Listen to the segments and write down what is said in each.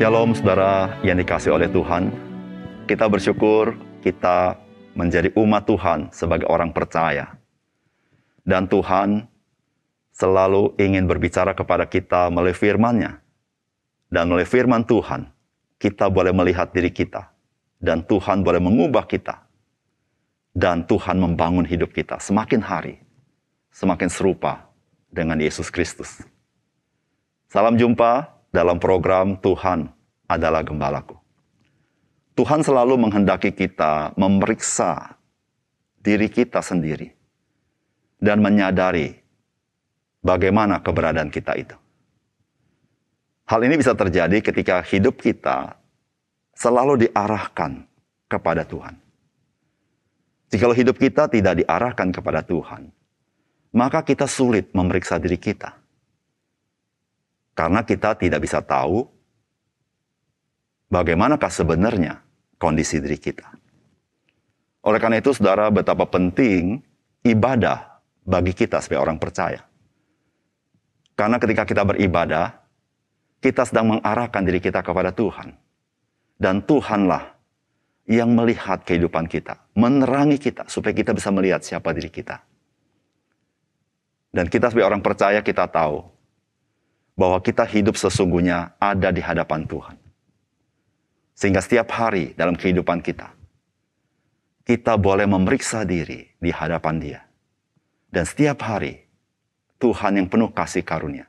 Shalom saudara yang dikasih oleh Tuhan. Kita bersyukur kita menjadi umat Tuhan sebagai orang percaya. Dan Tuhan selalu ingin berbicara kepada kita melalui firman-Nya. Dan melalui firman Tuhan, kita boleh melihat diri kita. Dan Tuhan boleh mengubah kita. Dan Tuhan membangun hidup kita semakin hari, semakin serupa dengan Yesus Kristus. Salam jumpa dalam program Tuhan adalah Gembalaku. Tuhan selalu menghendaki kita memeriksa diri kita sendiri dan menyadari bagaimana keberadaan kita itu. Hal ini bisa terjadi ketika hidup kita selalu diarahkan kepada Tuhan. Jika hidup kita tidak diarahkan kepada Tuhan, maka kita sulit memeriksa diri kita. Karena kita tidak bisa tahu bagaimanakah sebenarnya kondisi diri kita. Oleh karena itu, saudara, betapa penting ibadah bagi kita sebagai orang percaya. Karena ketika kita beribadah, kita sedang mengarahkan diri kita kepada Tuhan. Dan Tuhanlah yang melihat kehidupan kita, menerangi kita supaya kita bisa melihat siapa diri kita. Dan kita sebagai orang percaya kita tahu bahwa kita hidup sesungguhnya ada di hadapan Tuhan. Sehingga setiap hari dalam kehidupan kita, kita boleh memeriksa diri di hadapan Dia. Dan setiap hari, Tuhan yang penuh kasih karunia,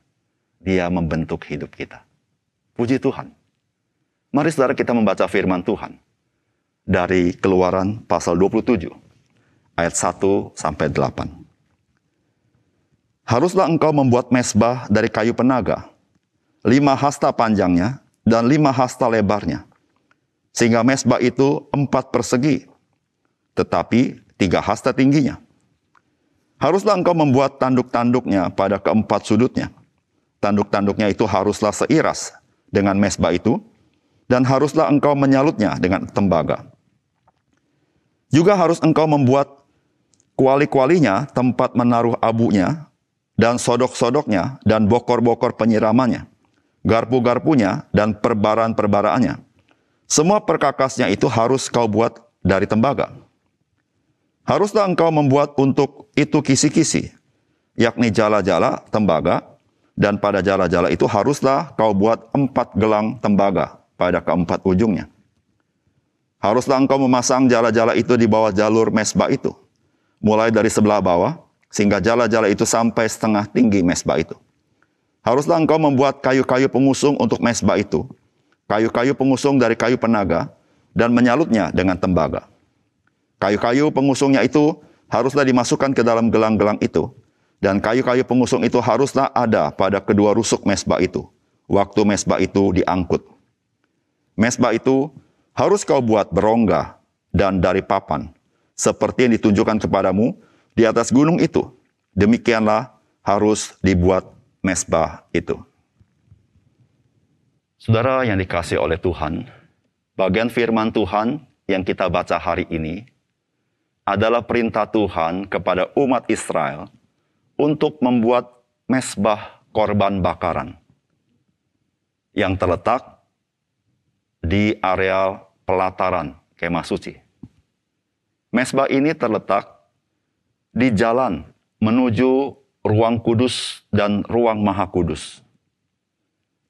Dia membentuk hidup kita. Puji Tuhan. Mari saudara kita membaca firman Tuhan dari keluaran pasal 27, ayat 1 sampai 8. Haruslah engkau membuat mesbah dari kayu penaga, lima hasta panjangnya dan lima hasta lebarnya. Sehingga mesbah itu empat persegi, tetapi tiga hasta tingginya. Haruslah engkau membuat tanduk-tanduknya pada keempat sudutnya. Tanduk-tanduknya itu haruslah seiras dengan mesbah itu, dan haruslah engkau menyalutnya dengan tembaga. Juga harus engkau membuat kuali-kualinya tempat menaruh abunya, dan sodok-sodoknya, dan bokor-bokor penyiramannya, garpu-garpunya, dan perbaran-perbaraannya. Semua perkakasnya itu harus kau buat dari tembaga. Haruslah engkau membuat untuk itu kisi-kisi, yakni jala-jala tembaga, dan pada jala-jala itu haruslah kau buat empat gelang tembaga pada keempat ujungnya. Haruslah engkau memasang jala-jala itu di bawah jalur mesbah itu. Mulai dari sebelah bawah, sehingga jala-jala itu sampai setengah tinggi mesbah itu. Haruslah engkau membuat kayu-kayu pengusung untuk mesbah itu. Kayu-kayu pengusung dari kayu penaga, dan menyalutnya dengan tembaga. Kayu-kayu pengusungnya itu haruslah dimasukkan ke dalam gelang-gelang itu. Dan kayu-kayu pengusung itu haruslah ada pada kedua rusuk mesbah itu. Waktu mesbah itu diangkut. Mesbah itu harus kau buat berongga dan dari papan, seperti yang ditunjukkan kepadamu di atas gunung itu. Demikianlah harus dibuat mesbah itu. Saudara yang dikasih oleh Tuhan, bagian firman Tuhan yang kita baca hari ini adalah perintah Tuhan kepada umat Israel untuk membuat mesbah korban bakaran yang terletak di areal pelataran kemah suci. Mesbah ini terletak di jalan menuju ruang kudus dan ruang maha kudus.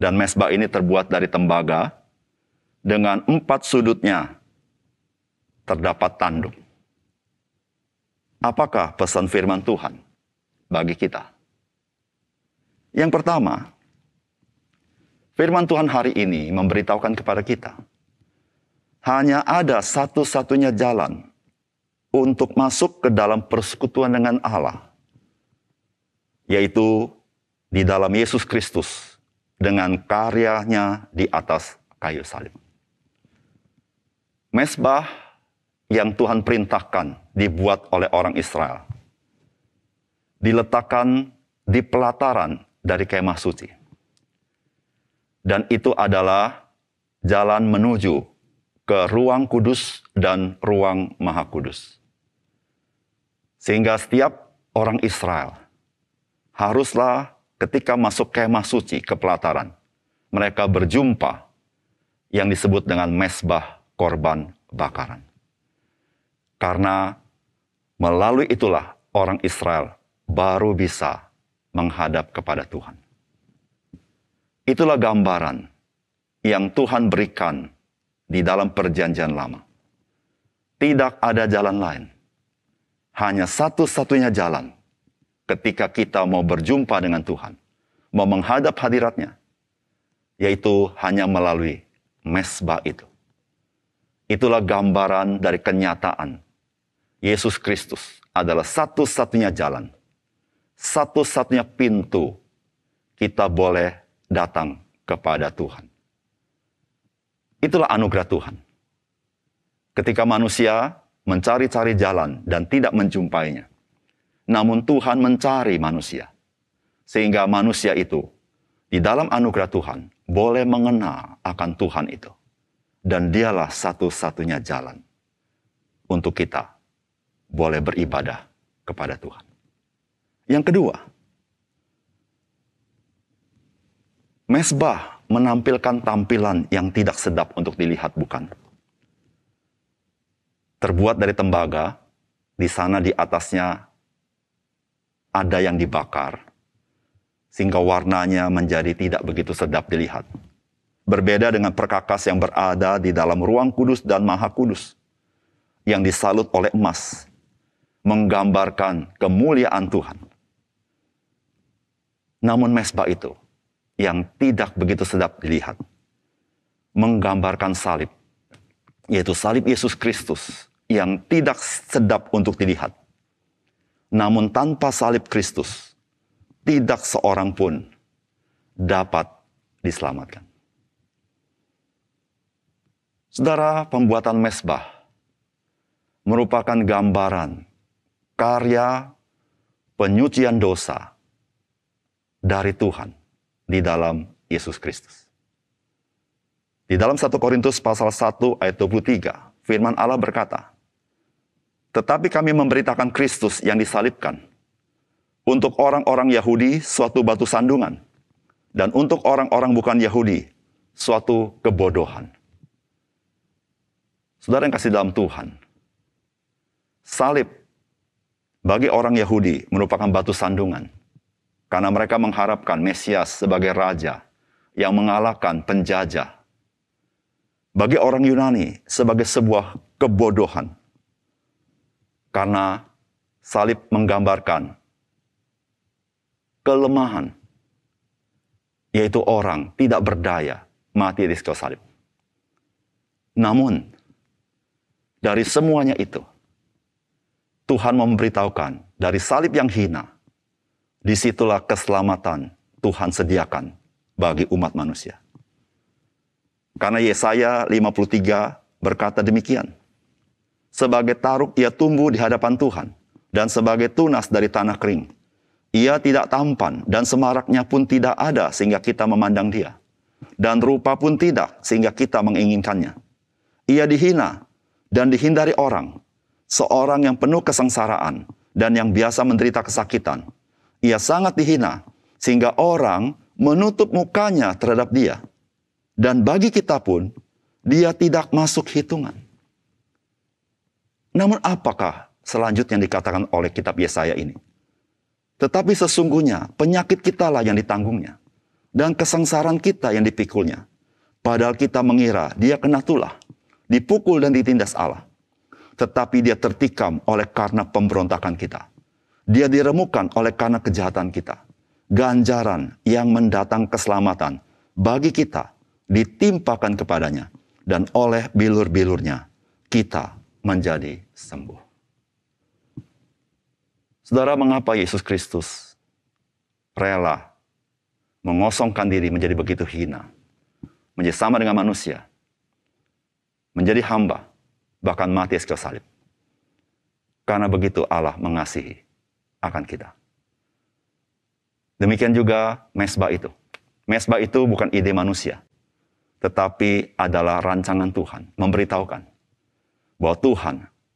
Dan mesbah ini terbuat dari tembaga dengan empat sudutnya terdapat tanduk. Apakah pesan firman Tuhan bagi kita? Yang pertama, Firman Tuhan hari ini memberitahukan kepada kita, hanya ada satu-satunya jalan untuk masuk ke dalam persekutuan dengan Allah, yaitu di dalam Yesus Kristus dengan karyanya di atas kayu salib. Mesbah yang Tuhan perintahkan dibuat oleh orang Israel diletakkan di pelataran dari kemah suci. Dan itu adalah jalan menuju ke ruang kudus dan ruang maha kudus. Sehingga setiap orang Israel haruslah ketika masuk kemah suci ke pelataran, mereka berjumpa yang disebut dengan mesbah korban bakaran. Karena melalui itulah orang Israel baru bisa menghadap kepada Tuhan. Itulah gambaran yang Tuhan berikan di dalam Perjanjian Lama. Tidak ada jalan lain, hanya satu-satunya jalan ketika kita mau berjumpa dengan Tuhan, mau menghadap hadiratnya, yaitu hanya melalui mesbah itu. Itulah gambaran dari kenyataan Yesus Kristus adalah satu-satunya jalan, satu-satunya pintu kita boleh datang kepada Tuhan. Itulah anugerah Tuhan. Ketika manusia mencari-cari jalan dan tidak menjumpainya, namun Tuhan mencari manusia, sehingga manusia itu di dalam anugerah Tuhan boleh mengenal akan Tuhan itu, dan Dialah satu-satunya jalan untuk kita boleh beribadah kepada Tuhan. Yang kedua, Mesbah menampilkan tampilan yang tidak sedap untuk dilihat, bukan? Terbuat dari tembaga, di sana di atasnya ada yang dibakar, sehingga warnanya menjadi tidak begitu sedap dilihat. Berbeda dengan perkakas yang berada di dalam ruang kudus dan maha kudus, yang disalut oleh emas, menggambarkan kemuliaan Tuhan. Namun mesbah itu yang tidak begitu sedap dilihat. Menggambarkan salib, yaitu salib Yesus Kristus yang tidak sedap untuk dilihat. Namun tanpa salib Kristus, tidak seorang pun dapat diselamatkan. Saudara, pembuatan mesbah merupakan gambaran karya penyucian dosa dari Tuhan di dalam Yesus Kristus. Di dalam 1 Korintus pasal 1 ayat 23, firman Allah berkata, Tetapi kami memberitakan Kristus yang disalibkan. Untuk orang-orang Yahudi, suatu batu sandungan. Dan untuk orang-orang bukan Yahudi, suatu kebodohan. Saudara yang kasih dalam Tuhan, salib bagi orang Yahudi merupakan batu sandungan karena mereka mengharapkan Mesias sebagai raja yang mengalahkan penjajah. Bagi orang Yunani sebagai sebuah kebodohan. Karena salib menggambarkan kelemahan. Yaitu orang tidak berdaya mati di kayu salib. Namun, dari semuanya itu, Tuhan memberitahukan dari salib yang hina, Di situlah keselamatan Tuhan sediakan bagi umat manusia. Karena Yesaya 53 berkata demikian. Sebagai taruk ia tumbuh di hadapan Tuhan. Dan sebagai tunas dari tanah kering. Ia tidak tampan dan semaraknya pun tidak ada sehingga kita memandang dia. Dan rupa pun tidak sehingga kita menginginkannya. Ia dihina dan dihindari orang. Seorang yang penuh kesengsaraan dan yang biasa menderita kesakitan ia sangat dihina sehingga orang menutup mukanya terhadap dia. Dan bagi kita pun, dia tidak masuk hitungan. Namun apakah selanjutnya yang dikatakan oleh kitab Yesaya ini? Tetapi sesungguhnya penyakit kita lah yang ditanggungnya. Dan kesengsaraan kita yang dipikulnya. Padahal kita mengira dia kena tulah, dipukul dan ditindas Allah. Tetapi dia tertikam oleh karena pemberontakan kita. Dia diremukan oleh karena kejahatan kita. Ganjaran yang mendatang keselamatan bagi kita ditimpakan kepadanya. Dan oleh bilur-bilurnya kita menjadi sembuh. Saudara, mengapa Yesus Kristus rela mengosongkan diri menjadi begitu hina, menjadi sama dengan manusia, menjadi hamba, bahkan mati ke salib. Karena begitu Allah mengasihi akan kita. Demikian juga mesbah itu. Mesbah itu bukan ide manusia, tetapi adalah rancangan Tuhan, memberitahukan bahwa Tuhan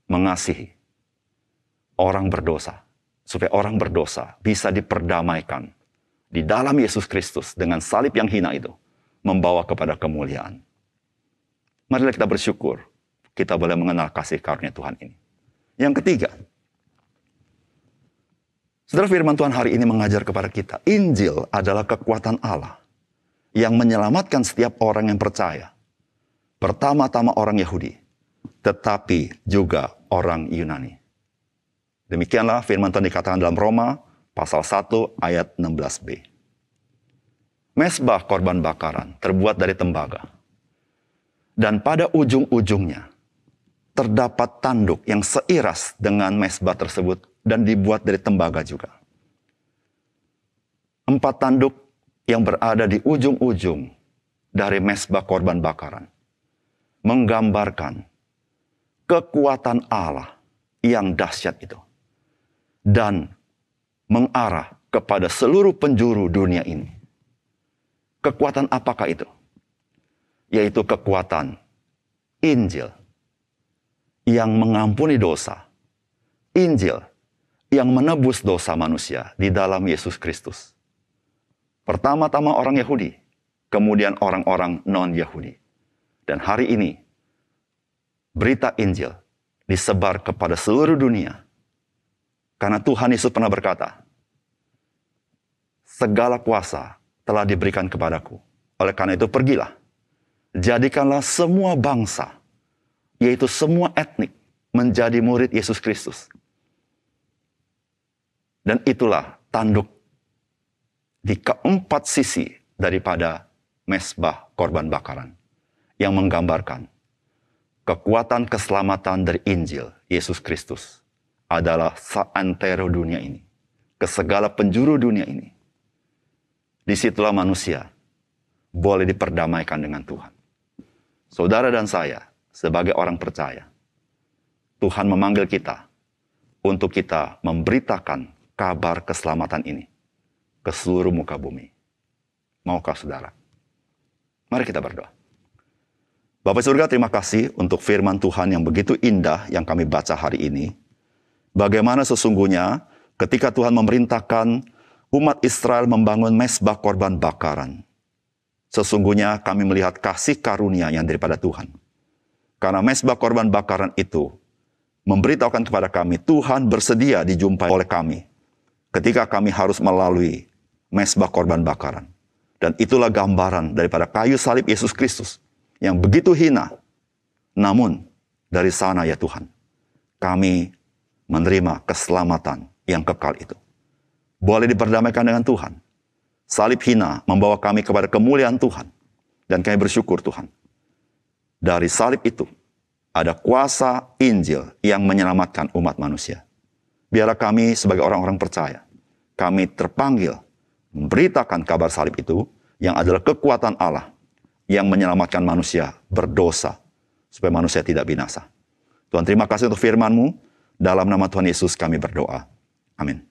mengasihi orang berdosa, supaya orang berdosa bisa diperdamaikan di dalam Yesus Kristus dengan salib yang hina itu, membawa kepada kemuliaan. Marilah kita bersyukur kita boleh mengenal kasih karunia Tuhan ini. Yang ketiga, Saudara firman Tuhan hari ini mengajar kepada kita, Injil adalah kekuatan Allah yang menyelamatkan setiap orang yang percaya. Pertama-tama orang Yahudi, tetapi juga orang Yunani. Demikianlah firman Tuhan dikatakan dalam Roma pasal 1 ayat 16b. Mesbah korban bakaran terbuat dari tembaga. Dan pada ujung-ujungnya terdapat tanduk yang seiras dengan mesbah tersebut dan dibuat dari tembaga juga. Empat tanduk yang berada di ujung-ujung dari mesbah korban bakaran menggambarkan kekuatan Allah yang dahsyat itu dan mengarah kepada seluruh penjuru dunia ini. Kekuatan apakah itu? Yaitu kekuatan Injil yang mengampuni dosa. Injil yang menebus dosa manusia di dalam Yesus Kristus. Pertama-tama orang Yahudi, kemudian orang-orang non-Yahudi. Dan hari ini, berita Injil disebar kepada seluruh dunia. Karena Tuhan Yesus pernah berkata, segala kuasa telah diberikan kepadaku. Oleh karena itu pergilah, jadikanlah semua bangsa yaitu semua etnik menjadi murid Yesus Kristus. Dan itulah tanduk di keempat sisi daripada mesbah korban bakaran yang menggambarkan kekuatan keselamatan dari Injil Yesus Kristus adalah seantero dunia ini, ke segala penjuru dunia ini. Di situlah manusia boleh diperdamaikan dengan Tuhan. Saudara dan saya sebagai orang percaya. Tuhan memanggil kita untuk kita memberitakan kabar keselamatan ini ke seluruh muka bumi. Maukah saudara? Mari kita berdoa. Bapak surga terima kasih untuk firman Tuhan yang begitu indah yang kami baca hari ini. Bagaimana sesungguhnya ketika Tuhan memerintahkan umat Israel membangun mesbah korban bakaran. Sesungguhnya kami melihat kasih karunia yang daripada Tuhan karena mesbah korban bakaran itu memberitahukan kepada kami, Tuhan bersedia dijumpai oleh kami ketika kami harus melalui mesbah korban bakaran. Dan itulah gambaran daripada kayu salib Yesus Kristus yang begitu hina. Namun dari sana ya Tuhan, kami menerima keselamatan yang kekal itu. Boleh diperdamaikan dengan Tuhan. Salib hina membawa kami kepada kemuliaan Tuhan. Dan kami bersyukur Tuhan dari salib itu ada kuasa Injil yang menyelamatkan umat manusia. Biarlah kami sebagai orang-orang percaya, kami terpanggil memberitakan kabar salib itu yang adalah kekuatan Allah yang menyelamatkan manusia berdosa supaya manusia tidak binasa. Tuhan terima kasih untuk firman-Mu. Dalam nama Tuhan Yesus kami berdoa. Amin.